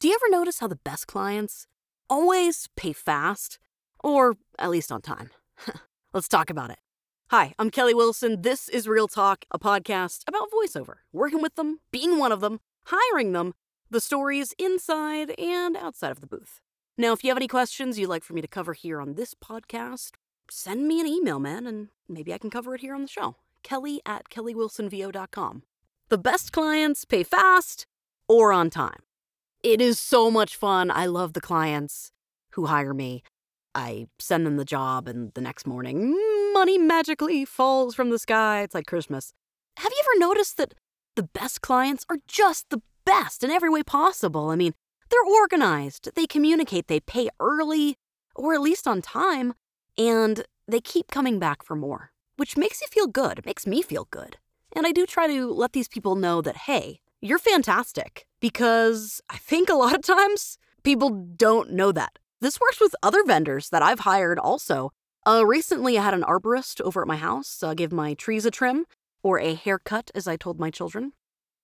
Do you ever notice how the best clients always pay fast? Or at least on time? Let's talk about it. Hi, I'm Kelly Wilson. This is Real Talk, a podcast about voiceover, working with them, being one of them, hiring them, the stories inside and outside of the booth. Now, if you have any questions you'd like for me to cover here on this podcast, send me an email, man, and maybe I can cover it here on the show. Kelly at kellywilsonvo.com. The best clients pay fast or on time. It is so much fun. I love the clients who hire me. I send them the job, and the next morning, money magically falls from the sky. It's like Christmas. Have you ever noticed that the best clients are just the best in every way possible? I mean, they're organized, they communicate, they pay early, or at least on time, and they keep coming back for more, which makes you feel good. It makes me feel good. And I do try to let these people know that, hey, you're fantastic, because I think a lot of times people don't know that. This works with other vendors that I've hired also. Uh, recently, I had an arborist over at my house uh, give my trees a trim, or a haircut, as I told my children.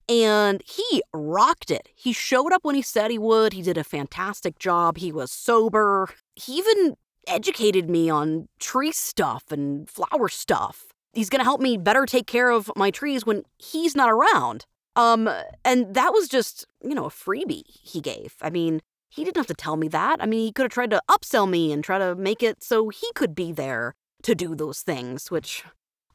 And he rocked it. He showed up when he said he would. He did a fantastic job. He was sober. He even educated me on tree stuff and flower stuff. He's going to help me better take care of my trees when he's not around. Um, and that was just, you know, a freebie he gave. I mean, he didn't have to tell me that. I mean, he could have tried to upsell me and try to make it so he could be there to do those things, which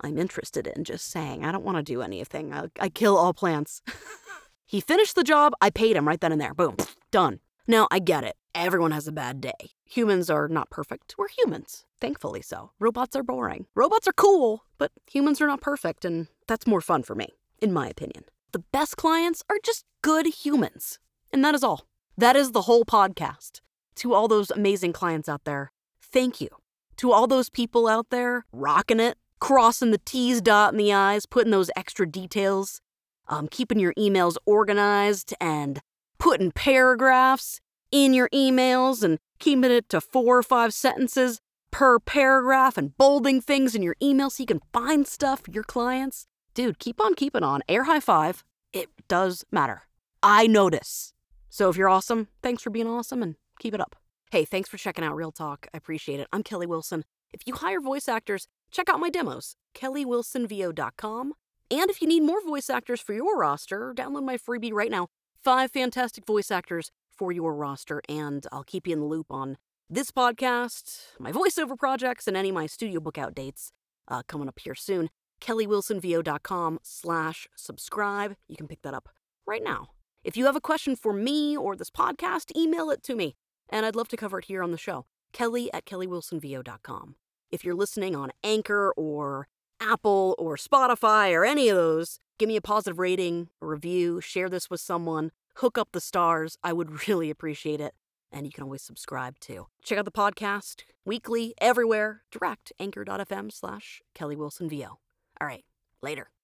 I'm interested in, just saying. I don't want to do anything. I, I kill all plants. he finished the job. I paid him right then and there. Boom. Done. Now, I get it. Everyone has a bad day. Humans are not perfect. We're humans. Thankfully so. Robots are boring. Robots are cool, but humans are not perfect, and that's more fun for me, in my opinion. The best clients are just good humans. And that is all. That is the whole podcast. To all those amazing clients out there, thank you. To all those people out there rocking it, crossing the T's, dotting the I's, putting those extra details, um, keeping your emails organized, and putting paragraphs in your emails and keeping it to four or five sentences per paragraph and bolding things in your email so you can find stuff for your clients. Dude, keep on keeping on. Air high five. It does matter. I notice. So if you're awesome, thanks for being awesome and keep it up. Hey, thanks for checking out Real Talk. I appreciate it. I'm Kelly Wilson. If you hire voice actors, check out my demos, kellywilsonvo.com. And if you need more voice actors for your roster, download my freebie right now. Five fantastic voice actors for your roster, and I'll keep you in the loop on this podcast, my voiceover projects, and any of my studio book out dates uh, coming up here soon. kellywilsonvo.com slash subscribe. You can pick that up right now. If you have a question for me or this podcast, email it to me, and I'd love to cover it here on the show. Kelly at kellywilsonvo.com. If you're listening on Anchor or Apple or Spotify or any of those, give me a positive rating, a review, share this with someone, hook up the stars. I would really appreciate it. And you can always subscribe too. Check out the podcast weekly, everywhere, direct, anchor.fm slash Kelly Wilson VO. All right, later.